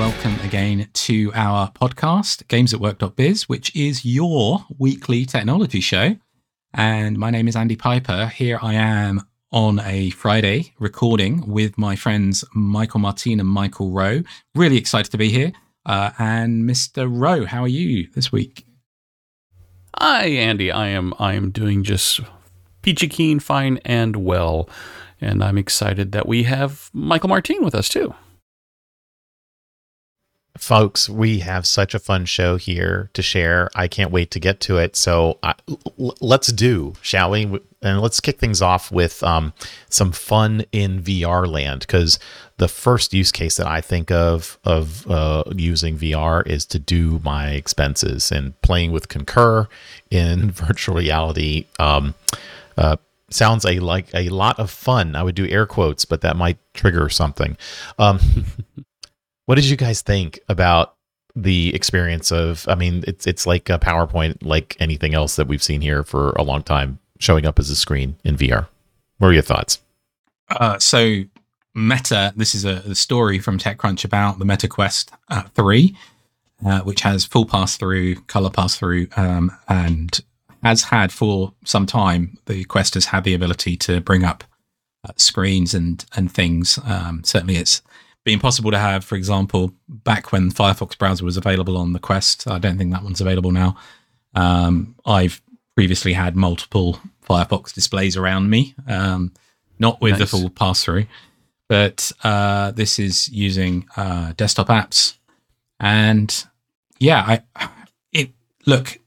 Welcome again to our podcast, GamesAtWork.biz, which is your weekly technology show. And my name is Andy Piper. Here I am on a Friday recording with my friends Michael Martin and Michael Rowe. Really excited to be here. Uh, and Mr. Rowe, how are you this week? Hi, Andy. I am I am doing just peachy keen, fine, and well. And I'm excited that we have Michael Martin with us too. Folks we have such a fun show here to share. I can't wait to get to it. So uh, l- let's do shall we? And let's kick things off with um, some fun in vr land because the first use case that i think of of uh, using vr is to do my expenses and playing with concur in virtual reality. Um, uh, sounds a like a lot of fun. I would do air quotes but that might trigger something. Um, what did you guys think about the experience of? I mean, it's it's like a PowerPoint, like anything else that we've seen here for a long time, showing up as a screen in VR. What are your thoughts? Uh, so, Meta, this is a, a story from TechCrunch about the Meta Quest uh, 3, uh, which has full pass through, color pass through, um, and has had for some time. The Quest has had the ability to bring up uh, screens and, and things. Um, certainly, it's been possible to have, for example, back when Firefox browser was available on the Quest. I don't think that one's available now. Um, I've previously had multiple Firefox displays around me, um, not with Nice. the full pass through, but uh, this is using uh, desktop apps. And yeah, I it look,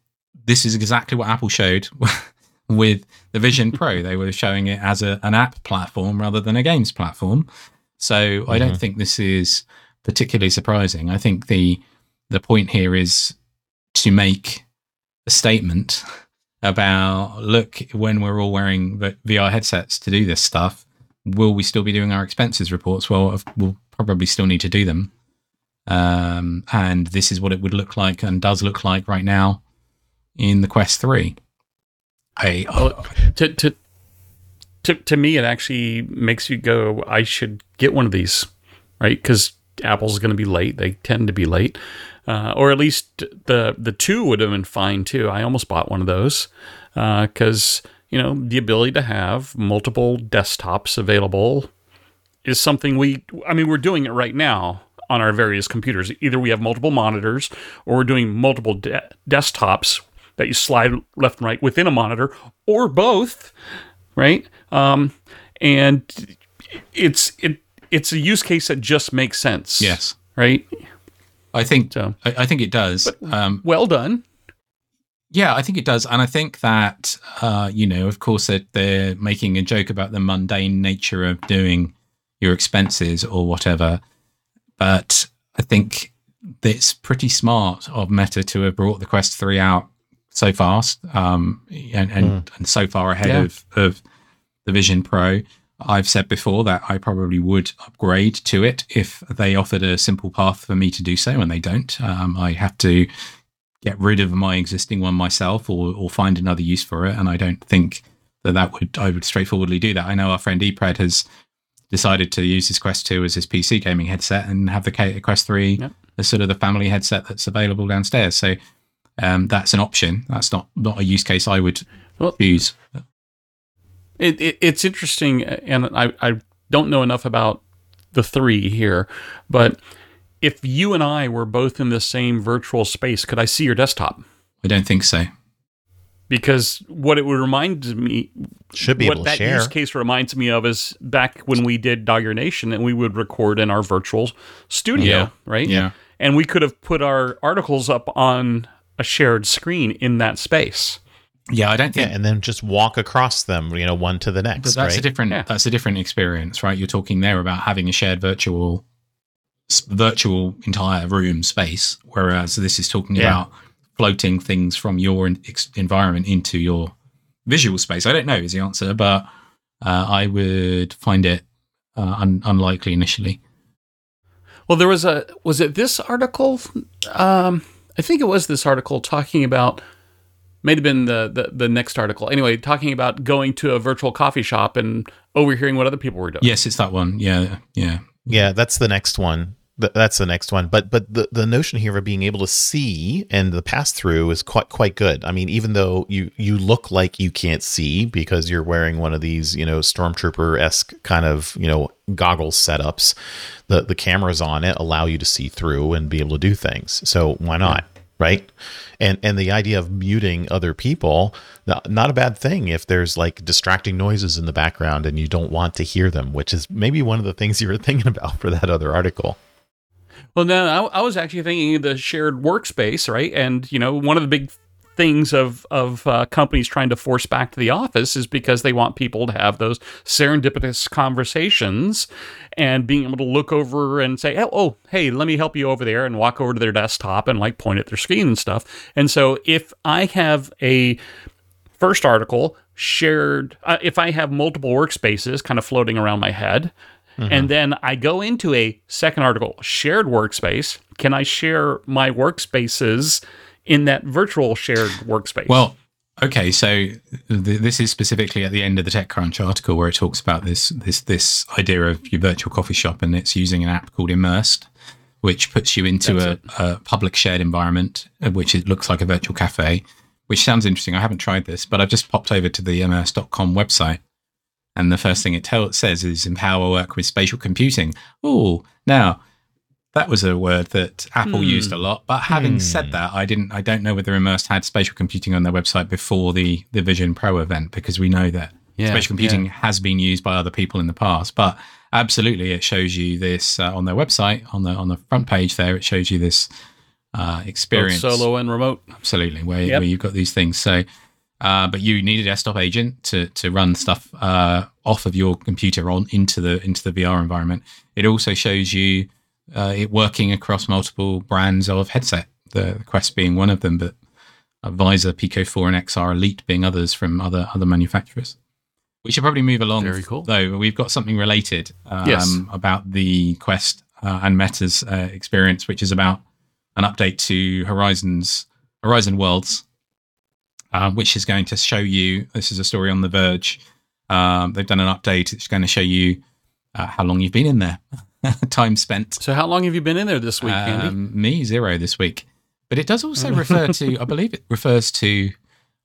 this is exactly what Apple showed with the Vision Pro. They were showing it as a, an app platform rather than a games platform. So I don't Mhm. think this is particularly surprising. I think the the point here is to make a statement about look when we're all wearing VR headsets to do this stuff, will we still be doing our expenses reports? Well, we'll probably still need to do them. Um, and this is what it would look like and does look like right now in the Quest Three. I, to to to to me, it actually makes you go, I should get one of these, right? Because Apple's going to be late. They tend to be late, uh, or at least the the two would have been fine too. I almost bought one of those because you know the ability to have multiple desktops available is something we. I mean, we're doing it right now on our various computers. Either we have multiple monitors, or we're doing multiple de- desktops that you slide left and right within a monitor, or both, right? Um, and it's it it's a use case that just makes sense. yes, right. I think So I, I think it does. um, well done. Yeah, I think it does, and I think that uh, you know, of course, that they're making a joke about the mundane nature of doing your expenses or whatever. But I think it's pretty smart of Meta to have brought the Quest Three out so fast um, and and, and so far ahead Yeah. of of the Vision Pro. I've said before that I probably would upgrade to it if they offered a simple path for me to do so, and they don't. Um, I have to get rid of my existing one myself or, or find another use for it. And I don't think that that would I would straightforwardly do that. I know our friend Epred has decided to use his Quest 2 as his PC gaming headset and have the Quest 3 Yep. as sort of the family headset that's available downstairs. So um, that's an option. That's not not a use case I would Well- choose. It, it it's interesting, and I I don't know enough about the three here, but if you and I were both in the same virtual space, could I see your desktop? I don't think so. Because what it would remind me, Should be what able to that share. use case reminds me of is back when we did Dog Your Nation and we would record in our virtual studio, Yeah. right? Yeah. And we could have put our articles up on a shared screen in that space. Yeah, I don't Yeah, think and then just walk across them, you know, one to the but next, that's right? a different Yeah. that's a different experience, right? You're talking there about having a shared virtual virtual entire room space, whereas this is talking Yeah. about floating things from your environment into your visual space. I don't know is the answer, but uh, I would find it uh, un- unlikely initially. Well, there was a was it this article? Um, I think it was this article talking about. May have been the, the the next article. Anyway, talking about going to a virtual coffee shop and overhearing what other people were doing. Yes, it's that one. Yeah, yeah. Yeah, that's the next one. Th- That's the next one. But but the, the notion here of being able to see and the pass through is quite quite good. I mean, even though you you look like you can't see because you're wearing one of these you know stormtrooper esque kind of you know goggles setups, the the cameras on it allow you to see through and be able to do things. So why not? Right. And and the idea of muting other people, not, not a bad thing if there's like distracting noises in the background and you don't want to hear them, which is maybe one of the things you were thinking about for that other article. Well, no, I, I was actually thinking the shared workspace, right? And you know, one of the big things of of uh, companies trying to force back to the office is because they want people to have those serendipitous conversations and being able to look over and say, "Oh, oh hey, let me help you over there," and walk over to their desktop and like point at their screen and stuff. And so, if I have a first article shared uh, if i have multiple workspaces kind of floating around my head and then i go into a second article shared workspace can i share my workspaces in that virtual shared workspace Well, okay, so th- this is specifically at the end of the TechCrunch article where it talks about this this this idea of your virtual coffee shop, and it's using an app called Immersed, which puts you into a, a public shared environment, uh, which it looks like a virtual cafe. Which sounds interesting. I haven't tried this, but I've just popped over to the immerse.com website. And the first thing it says is empower work with spatial computing. Oh, now that was a word that Apple Hmm. used a lot. But having Hmm. said that, I didn't. I don't know whether Immersed had spatial computing on their website before the the Vision Pro event because we know that Yeah, spatial computing has been used by other people in the past. But absolutely, it shows you this uh, on their website on the on the front page. There, it shows you this uh, Both experience solo and remote absolutely where, Yep. where you've got these things so uh, but you need a desktop agent to to run stuff uh, off of your computer on into the into the VR environment. It also shows you uh, it working across multiple brands of headset. The Quest being one of them, but Visor, Pico Four, and XR Elite being others from other other manufacturers. We should probably move along. Very cool. Though we've got something related um, Yes. about the Quest uh, and Meta's uh, experience, which is about an update to Horizon's Horizon Worlds, uh, which is going to show you. This is a story on The Verge. Um, they've done an update. It's going to show you uh, how long you've been in there, time spent. so how long have you been in there this week andy Um, me zero this week, but it does also refer to. I believe it refers to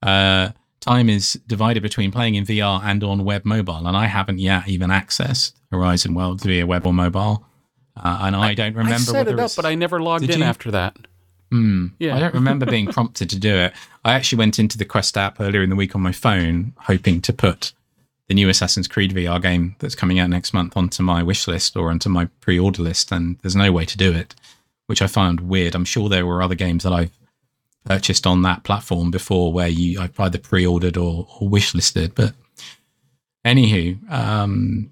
uh, time is divided between playing in VR and on web mobile, and I haven't yet even accessed Horizon Worlds via web or mobile, uh, and I, don't remember i set whether it up but i never logged Did in you? after that Hmm. Yeah. I don't remember being prompted to do it. I actually went into the Quest app earlier in the week on my phone, hoping to put the new Assassin's Creed VR game that's coming out next month onto my wish list or onto my pre order list, and there's no way to do it, which I found weird. I'm sure there were other games that I've purchased on that platform before where you I've either pre ordered or, or wish listed, but anywho, um,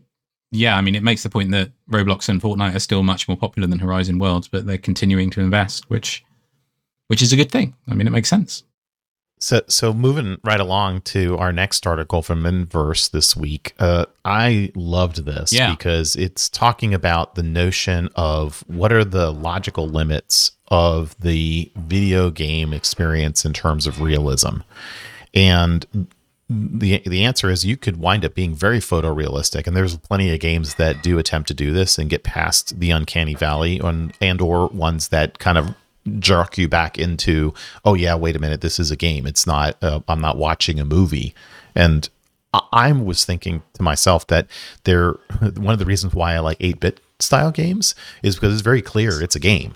yeah, I mean, it makes the point that Roblox and Fortnite are still much more popular than Horizon Worlds, but they're continuing to invest, which which is a good thing. I mean, it makes sense. So, so moving right along to our next article from Inverse this week, uh, I loved this Yeah. because it's talking about the notion of what are the logical limits of the video game experience in terms of realism, and the the answer is you could wind up being very photorealistic, and there's plenty of games that do attempt to do this and get past the uncanny valley, on, and or ones that kind of jerk you back into, oh yeah, wait a minute, this is a game. It's not. Uh, I'm not watching a movie, and I, was thinking to myself that there one of the reasons why I like 8-bit style games is because it's very clear it's a game,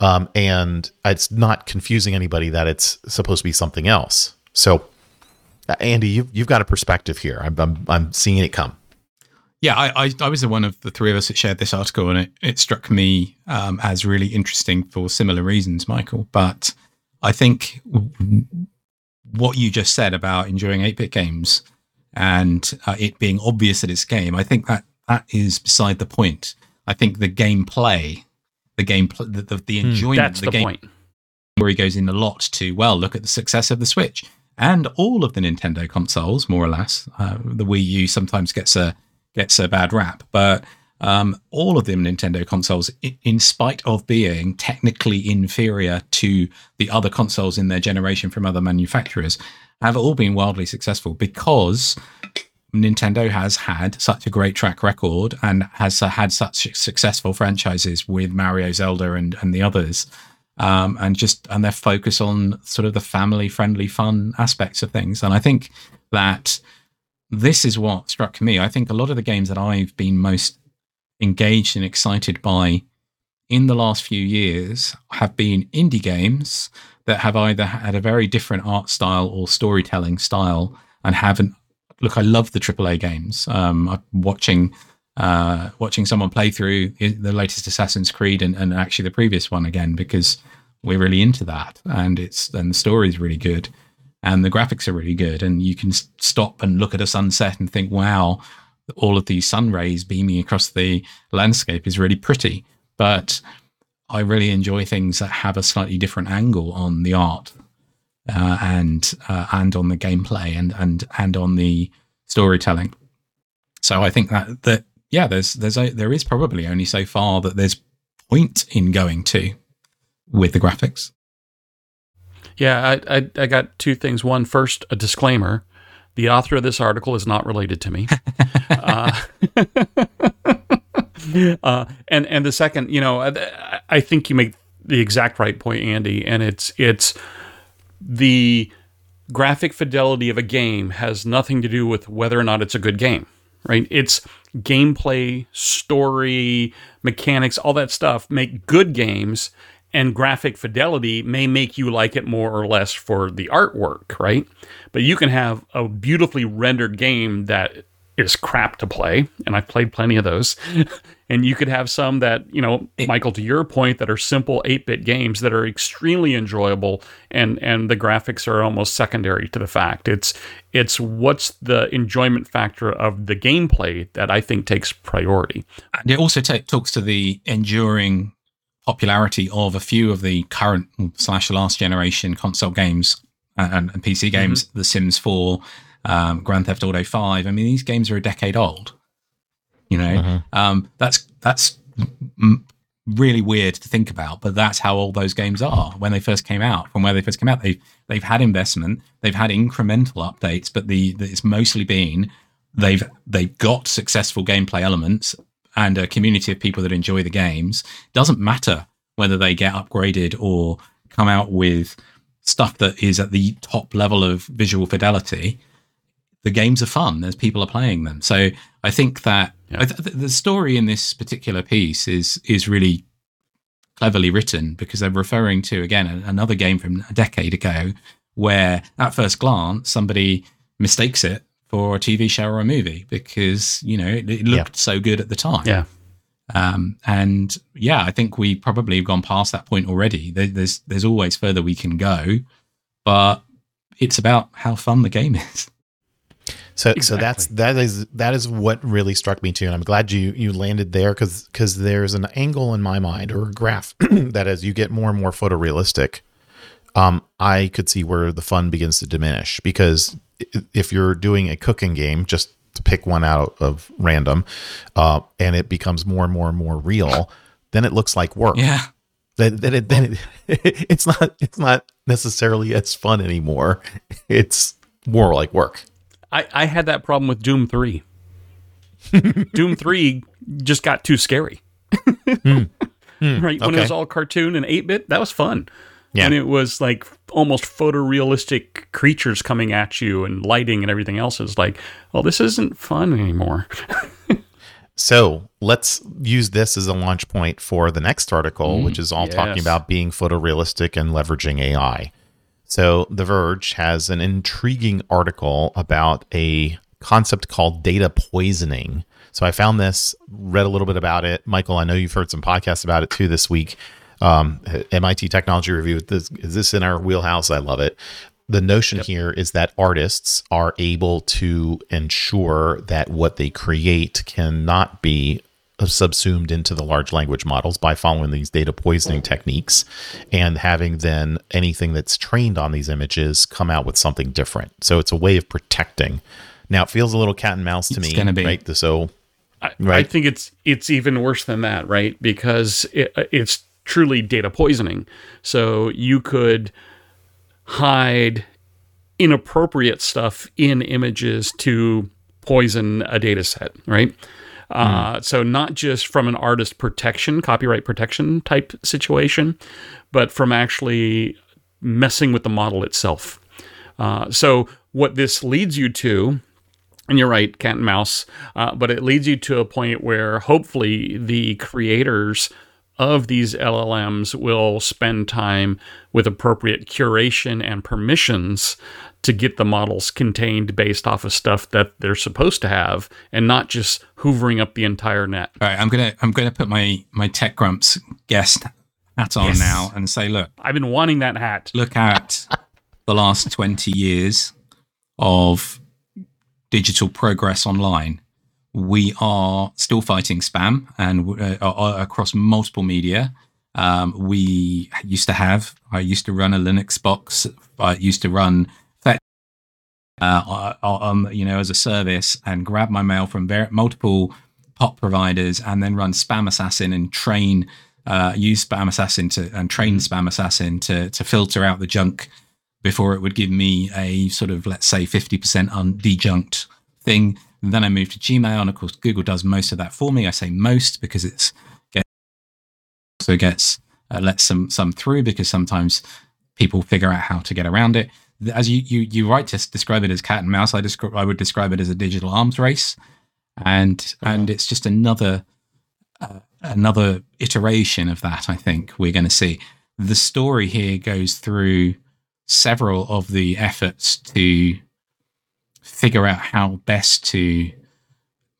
um, and it's not confusing anybody that it's supposed to be something else. So. Uh, Andy, you've, you've got a perspective here. I'm, I'm, I'm seeing it come. Yeah, I, I, I was the one of the three of us that shared this article, and it, it struck me um, as really interesting for similar reasons, Michael. But I think what you just said about enjoying 8 bit games and uh, it being obvious that it's a game, I think that that is beside the point. I think the gameplay, the game, the, the, the enjoyment, That's the, the, game point. where he goes in a lot to well look at the success of the switch and all of the nintendo consoles more or less uh, the wii u sometimes gets a gets a bad rap but um, all of them nintendo consoles in spite of being technically inferior to the other consoles in their generation from other manufacturers have all been wildly successful because Nintendo has had such a great track record and has had such successful franchises with Mario, Zelda, and and the others, um, and just and their focus on sort of the family friendly fun aspects of things. And I think that this is what struck me. I think a lot of the games that I've been most engaged and excited by in the last few years have been indie games that have either had a very different art style or storytelling style and haven't look, I love the AAA games. Um, I'm watching uh, watching someone play through the latest Assassin's Creed and, and actually the previous one again because we're really into that, and it's and the story is really good, and the graphics are really good, and you can stop and look at a sunset and think, wow, all of these sun rays beaming across the landscape is really pretty, but I really enjoy things that have a slightly different angle on the art uh, and uh, and on the gameplay and and and on the storytelling. So I think that that yeah, there's there's a, there is probably only so far that there's point in going to with the graphics. Yeah, I, I, I got two things. One, first, a disclaimer: the author of this article is not related to me. uh, uh, and and the second, you know, I, I think you make the exact right point, Andy, and it's it's the graphic fidelity of a game has nothing to do with whether or not it's a good game, right? It's gameplay, story, mechanics, all that stuff make good games, and graphic fidelity may make you like it more or less for the artwork, right? But you can have a beautifully rendered game that is crap to play, and I've played plenty of those. and you could have some that, you know, Michael, to your point, that are simple 8-bit games that are extremely enjoyable and and the graphics are almost secondary to the fact. It's it's what's the enjoyment factor of the gameplay that I think takes priority. And it also ta talks to the enduring popularity of a few of the current slash last generation console games and, and PC games, The Sims 4, um, Grand Theft Auto 5. I mean, these games are a decade old. You know, um, that's that's really weird to think about, but that's how old those games are when they first came out. From where they first came out, they they've had investment, they've had incremental updates, but the, the it's mostly been they've they've got successful gameplay elements and a community of people that enjoy the games. Doesn't matter whether they get upgraded or come out with stuff that is at the top level of visual fidelity. The games are fun. There's people are playing them. So I think that I th- the story in this particular piece is is really cleverly written because they're referring to again another game from a decade ago where at first glance somebody mistakes it for a TV show or a movie because you know it, it looked so good at the time. Yeah. Um, and yeah, I think we probably have gone past that point already. There, there's there's always further we can go, but it's about how fun the game is. So so that's that is that is what really struck me too, and I'm glad you you landed there because because there's an angle in my mind or a graph that as you get more and more photorealistic, um, I could see where the fun begins to diminish because i- if you're doing a cooking game, just to pick one out of random, uh, and it becomes more and more and more real, then it looks like work. Yeah, Then, then it then it, it's not it's not necessarily as fun anymore. It's more like work. I, I had that problem with Doom 3. Doom 3 just got too scary. right? When it was all cartoon and 8 bit, that was fun. Yeah. And it was like almost photorealistic creatures coming at you and lighting and everything else is like, well, this isn't fun anymore. So let's use this as a launch point for the next article, mm-hmm. which is all talking about being photorealistic and leveraging AI. So The Verge has an intriguing article about a concept called data poisoning. So I found this, read a little bit about it. Michael, I know you've heard some podcasts about it too this week. Um, MIT Technology Review. This, is this in our wheelhouse? I love it. the notion here is that artists are able to ensure that what they create cannot be subsumed into the large language models by following these data poisoning techniques and having then anything that's trained on these images come out with something different. So it's a way of protecting. Now it feels a little cat and mouse to It's me, gonna be. right? So I, I think it's it's even worse than that, right? Because it, it's truly data poisoning. So you could hide inappropriate stuff in images to poison a data set, right? Uh, so not just from an artist protection, copyright protection type situation, but from actually messing with the model itself. Uh, so what this leads you to and you're right, cat and mouse. Uh, but it leads you to a point where hopefully the creators of these LLMs will spend time with appropriate curation and permissions to get the models contained based off of stuff that they're supposed to have and not just hoovering up the entire net. All right, I'm gonna I'm gonna put my my tech grumps guest hat on Yes. now and say, look, I've been wanting that hat. look at the last 20 years of digital progress online. We are still fighting spam and uh, uh, across multiple media. Um, we used to have, I used to run a Linux box. I used to run Fetch, uh, um, you know, as a service and grab my mail from ver- multiple pop providers and then run SpamAssassin and train, uh, use SpamAssassin to and train SpamAssassin to to filter out the junk before it would give me a sort of let's say 50% un- dejunked thing. And then I moved to Gmail, and of course Google does most of that for me. I say most because it's get, also gets uh, some some through because sometimes people figure out how to get around it. As you you you right to describe it as cat and mouse, I describe I would describe it as a digital arms race, and and it's just another uh, another iteration of that. I think we're going to see. The story here goes through several of the efforts to figure out how best to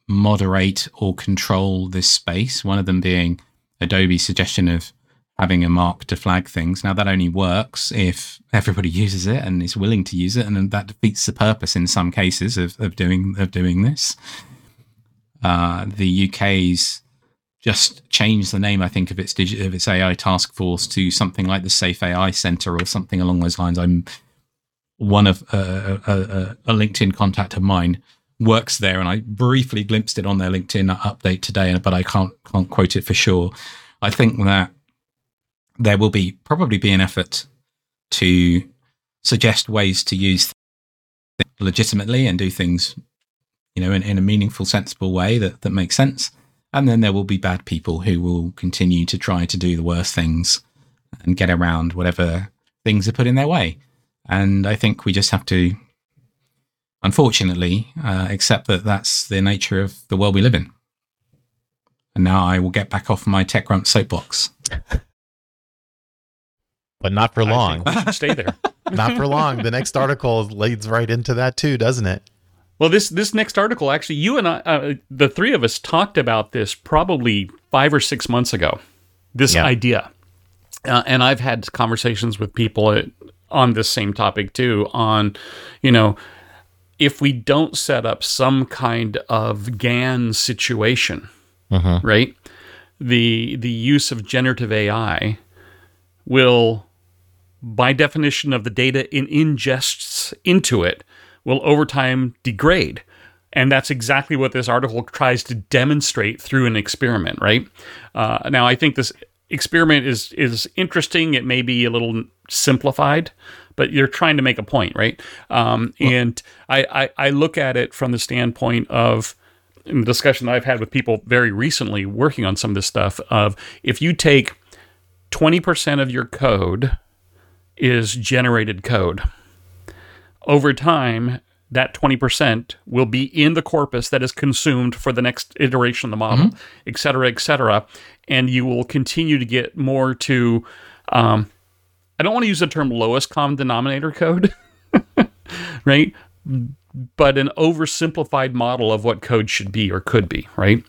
moderate or control this space. One of them being Adobe's suggestion of having a mark to flag things. Now, that only works if everybody uses it and is willing to use it, and that defeats the purpose in some cases of, of doing of doing this. Uh, the UK's just changed the name, I think, of its digi- of its AI task force to something like the Safe AI Center or something along those lines. I'm one of uh, a, a, LinkedIn contact of mine works there, and I briefly glimpsed it on their LinkedIn update today, but I can't can't quote it for sure. I think that there will be probably be an effort to suggest ways to use legitimately and do things, you know, in, in a meaningful, sensible way that that makes sense. And then there will be bad people who will continue to try to do the worst things and get around whatever things are put in their way. And I think we just have to, unfortunately, uh, accept that that's the nature of the world we live in. And now I will get back off my tech grunt soapbox. but not for I long. think we should stay there. not for long. The next article leads right into that too, doesn't it? Well, this this next article, actually, you and I, uh, the three of us, talked about this probably five or six months ago. This Yeah. idea, uh, and I've had conversations with people uh, on this same topic too. On, you know, if we don't set up some kind of GAN situation, right? The the use of generative AI will, by definition of the data it ingests into it, will over time degrade. And that's exactly what this article tries to demonstrate through an experiment, right? Uh, now, I think this experiment is is interesting. It may be a little simplified, but you're trying to make a point, right? Um, and I, I I look at it from the standpoint of in the discussion that I've had with people very recently working on some of this stuff of if you take 20% of your code is generated code. Over time, that 20% will be in the corpus that is consumed for the next iteration of the model, et cetera, et cetera. And you will continue to get more to, um, I don't want to use the term lowest common denominator code, right? But an oversimplified model of what code should be or could be, right?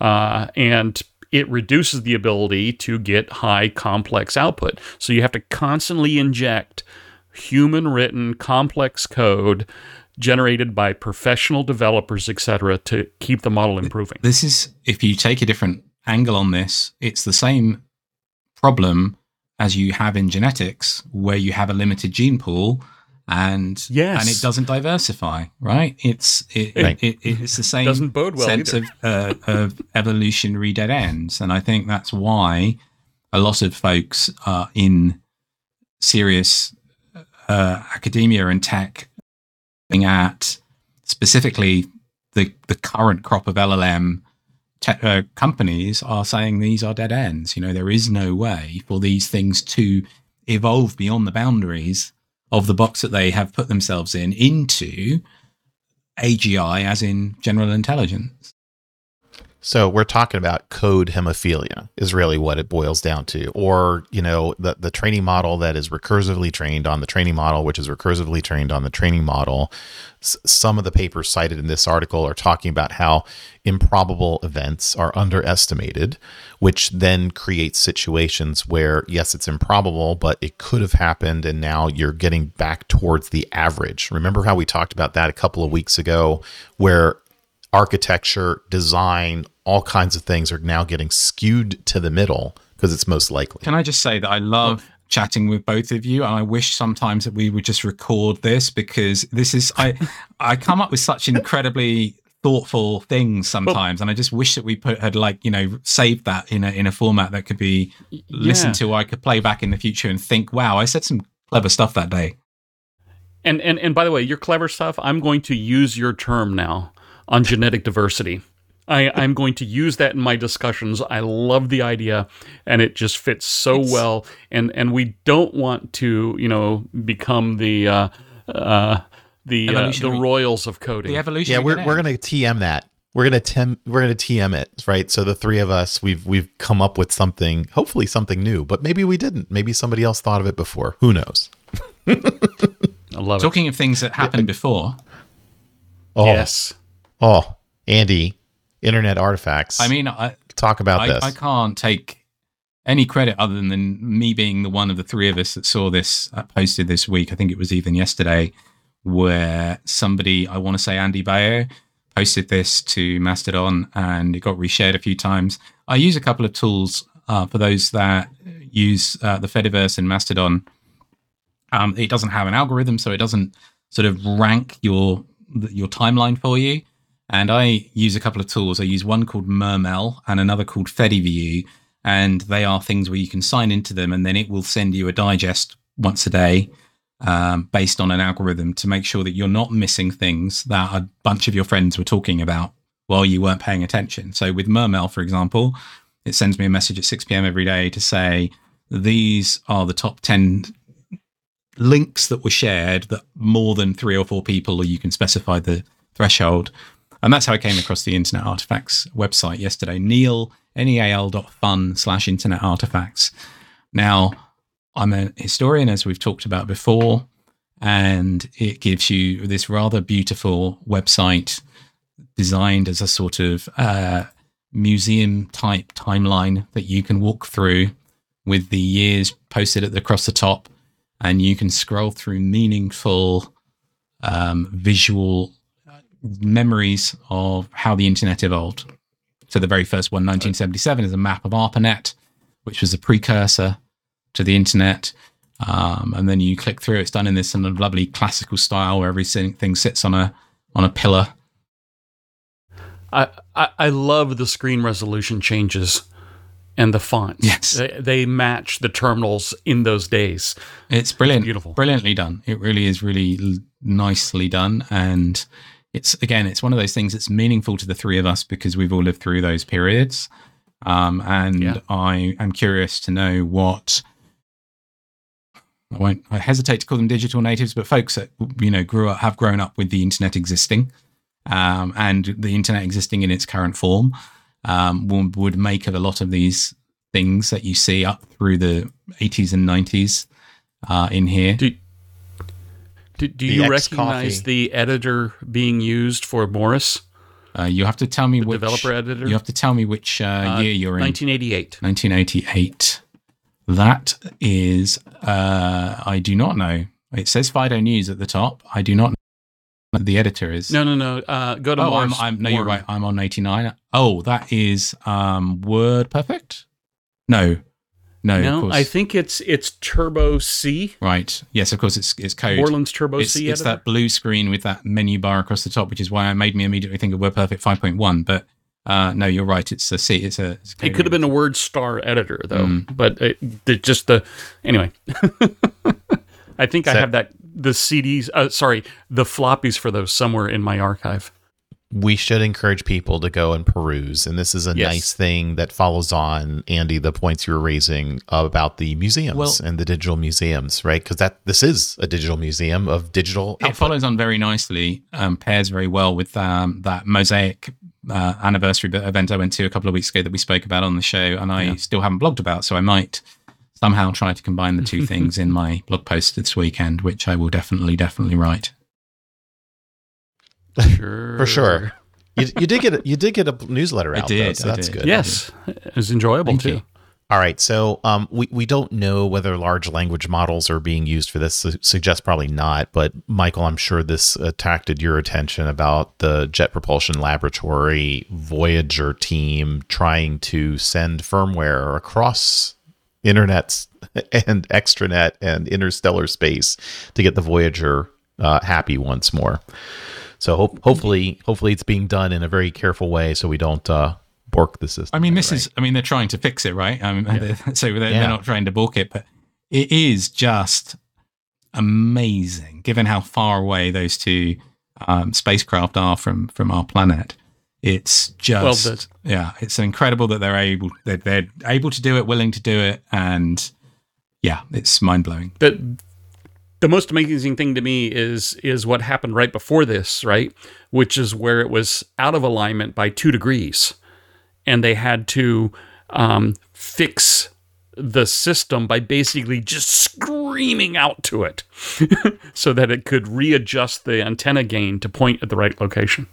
Uh, and it reduces the ability to get high complex output. So you have to constantly inject human written complex code generated by professional developers, etc., to keep the model improving. This is, if you take a different angle on this, it's the same problem as you have in genetics, where you have a limited gene pool and Yes. and it doesn't diversify, right? It's it, Right. it, it, it's the same Doesn't bode well sense either. of uh, of evolutionary dead ends, and I think that's why a lot of folks are in serious uh, academia and tech looking at specifically the the current crop of LLM uh, companies are saying these are dead ends. You know, there is no way for these things to evolve beyond the boundaries of the box that they have put themselves in into AGI, as in general intelligence. So we're talking about code hemophilia is really what it boils down to, or you know the the training model that is recursively trained on the training model, which is recursively trained on the training model. S- some of the papers cited in this article are talking about how improbable events are underestimated, which then creates situations where yes, it's improbable, but it could have happened, and now you're getting back towards the average. Remember how we talked about that a couple of weeks ago, where architecture, design, all kinds of things are now getting skewed to the middle because it's most likely. Can I just say that I love chatting with both of you, and I wish sometimes that we would just record this because this is I I come up with such incredibly thoughtful things sometimes, and I just wish that we put had like you know saved that in a in a format that could be listened to. I could play back in the future and think, wow, I said some clever stuff that day. And and and by the way, your clever stuff. I'm going to use your term now on genetic diversity. I, I'm going to use that in my discussions. I love the idea, and it just fits so well. And and we don't want to, you know, become the uh, uh, the uh, the royals of coding. The evolution. Yeah, we're we're gonna TM that. We're gonna tem we're gonna TM it, right? So the three of us, we've we've come up with something, hopefully something new, but maybe we didn't. Maybe somebody else thought of it before. Who knows? I love it. Talking of things that happened before, Oh, Yes. oh, Andy, internet artifacts. I mean, I, talk about I, this. I can't take any credit other than me being the one of the three of us that saw this uh, posted this week. I think it was even yesterday, where somebody, I want to say Andy Baio, posted this to Mastodon and it got reshared a few times. I use a couple of tools uh, for those that use uh, the Fediverse and Mastodon. Um, it doesn't have an algorithm, so it doesn't sort of rank your your timeline for you. And I use a couple of tools. I use one called Murmel and another called FediView. And they are things where you can sign into them and then it will send you a digest once a day um, based on an algorithm to make sure that you're not missing things that a bunch of your friends were talking about while you weren't paying attention. So with Murmel, for example, it sends me a message at 6 p.m. every day to say, these are the top 10 links that were shared that more than three or four people, or you can specify the threshold. And that's how I came across the Internet Artifacts website yesterday. Neal, N-E-A-L dot fun slash Internet Artifacts. Now, I'm a historian, as we've talked about before, and it gives you this rather beautiful website designed as a sort of uh, museum type timeline that you can walk through with the years posted at the, across the top, and you can scroll through meaningful um, visual memories of how the internet evolved. So the very first one, 1977, is a map of ARPANET, which was a precursor to the internet. Um, and then you click through. It's done in this sort of lovely classical style where everything sits on a on a pillar. I, I I love the screen resolution changes and the fonts. Yes. They, they match the terminals in those days. It's brilliant, Beautiful. brilliantly done. It really is really l- nicely done, and it's again, it's one of those things that's meaningful to the three of us because we've all lived through those periods. Um, and Yeah. I am curious to know what I won't. I hesitate to call them digital natives, but folks that you know grew up, have grown up with the internet existing, um, and the internet existing in its current form, um, would, would make of a lot of these things that you see up through the 80s and 90s uh, in here. Do, do, do you X recognize coffee. the editor being used for Morris, Uh, you have to tell me the which developer editor? You have to tell me which uh, Uh, year you're in. 1988. 1988. That is, uh, I do not know. It says Fido News at the top. I do not know the editor is. No, no, no. Uh, go to oh, more. I'm, I'm, no, you're right. I'm on 89. Oh, that is um, WordPerfect? No. No, of No, course. I think it's it's Turbo C. right. Yes, of course, it's, it's code. Borland's Turbo it's, C. it's editor. that blue screen with that menu bar across the top, which is why it made me immediately think of WordPerfect 5.1. But uh, no, you're right. It's a C. It's a. It's a It could have been a WordStar editor though, Mm. but it, the, just the anyway. I think I have that the CDs. Uh, sorry, the floppies for those somewhere in my archive. We should encourage people to go and peruse. And this is a Yes. nice thing that follows on, Andy, the points you were raising about the museums Well- and the digital museums, right? Because that this is a digital museum of digital. It output. follows on very nicely, um, pairs very well with um, that mosaic uh, anniversary event I went to a couple of weeks ago that we spoke about on the show, and I still haven't blogged about. So I might somehow try to combine the two things in my blog post this weekend, which I will definitely, definitely write. Sure, for sure. You, you did get a, you did get a newsletter I out, did, though, so I that's did. good. Yes, it was enjoyable Thank too. you. All right, so um, we we don't know whether large language models are being used for this. Su- Suggest probably not, but Michael, I'm sure this attracted your attention about the Jet Propulsion Laboratory Voyager team trying to send firmware across internets and extranet and interstellar space to get the Voyager uh, happy once more. So hope, hopefully, hopefully it's being done in a very careful way, so we don't uh, bork the system. I mean, this right? is, I mean, they're trying to fix it, right? Um, they're- so they're, Yeah. they're not trying to balk it, but it is just amazing given how far away those two um, spacecraft are from, from our planet. It's Well, just, that's- yeah, it's incredible that they're able, that they're able to do it, willing to do it. And yeah, it's mind blowing. the the most amazing thing to me is is what happened right before this, right? Which is where it was out of alignment by two degrees, and they had to um, fix the system by basically just screaming out to it, so that it could readjust the antenna gain to point at the right location.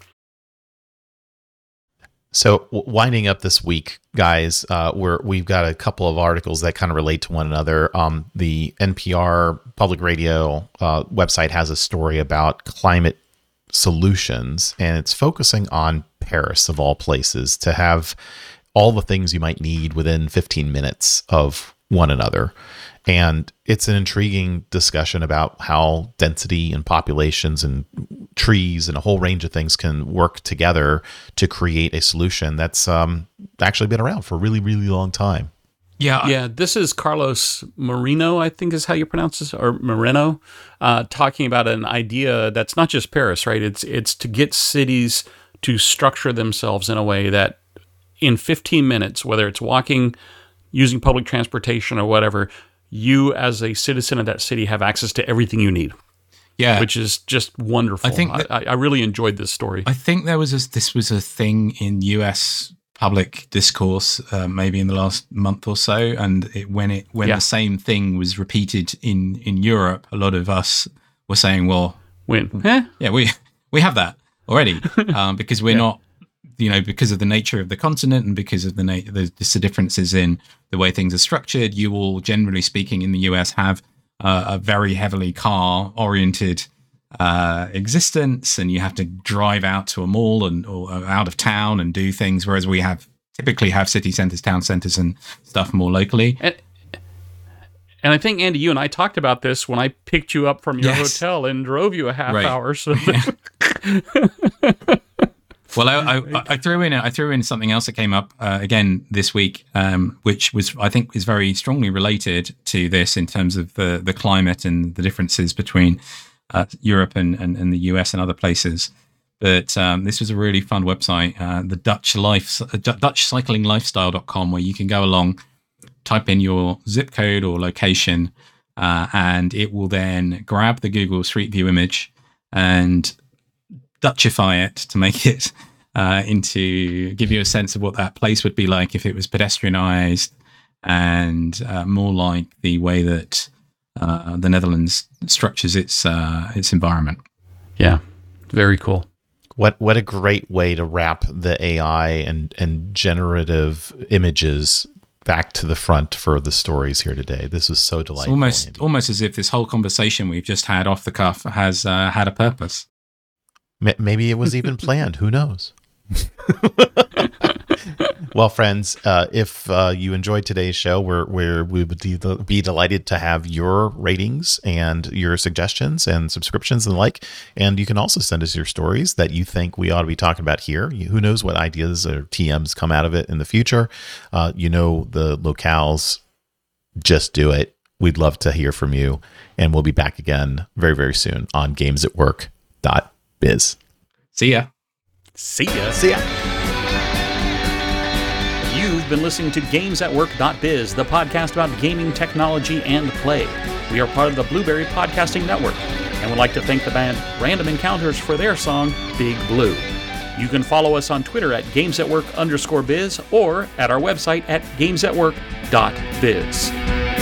So winding up this week, guys, uh, we're we've got a couple of articles that kind of relate to one another. Um, the NPR public radio uh, website has a story about climate solutions, and it's focusing on Paris of all places to have all the things you might need within 15 minutes of one another. And it's an intriguing discussion about how density and populations and trees and a whole range of things can work together to create a solution that's um, actually been around for a really, really long time. Yeah. Yeah, this is Carlos Marino, I think is how you pronounce this, or Moreno, uh, talking about an idea that's not just Paris, right? It's it's to get cities to structure themselves in a way that in 15 minutes, whether it's walking, using public transportation, or whatever, you as a citizen of that city have access to everything you need, Yeah. which is just wonderful. I think that- I, I really enjoyed this story. I think there was a, this was a thing in US public discourse, uh, maybe in the last month or so, and it, when it when Yeah. the same thing was repeated in in Europe, a lot of us were saying, "Well, when? Eh? yeah, we we have that already um, because we're not." You know, because of the nature of the continent and because of the, na- the the differences in the way things are structured, you will, generally speaking, in the US, have uh, a very heavily car-oriented uh, existence, and you have to drive out to a mall and or out of town and do things. Whereas we have typically have city centers, town centers, and stuff more locally. And, and I think Andy, you and I talked about this when I picked you up from your Yes. hotel and drove you a half Right. hour. So Well, I, I, I threw in I threw in something else that came up uh, again this week, um, which was I think is very strongly related to this in terms of the the climate and the differences between uh, Europe and, and, and the US and other places. But um, this was a really fun website, uh, the Dutch Life Dutch Cycling Lifestyle.com, where you can go along, type in your zip code or location, uh, and it will then grab the Google Street View image and Dutchify it to make it uh, into give you a sense of what that place would be like if it was pedestrianized and uh, more like the way that uh, the Netherlands structures its uh, its environment. yeah, very cool. What what a great way to wrap the AI and and generative images back to the front for the stories here today. This was so It's delightful. almost Andy. almost as if this whole conversation we've just had off the cuff has uh, had a purpose. Ma- Maybe it was even planned. Who knows? well, friends, uh, if uh, you enjoyed today's show, we're, we're, we would be, delighted to have your ratings and your suggestions and subscriptions and the like. And you can also send us your stories that you think we ought to be talking about here. You- Who knows what ideas or TMs come out of it in the future? Uh, you know, the locales, just do it. We'd love to hear from you. And we'll be back again very, very soon on gamesatwork.biz. See ya. See ya. See ya. You've been listening to GamesAtWork.biz, the podcast about gaming technology and play. We are part of the Blueberry Podcasting Network, and would like to thank the band Random Encounters for their song Big Blue. You can follow us on Twitter at GamesAtWork underscore biz or at our website at GamesAtWork.biz.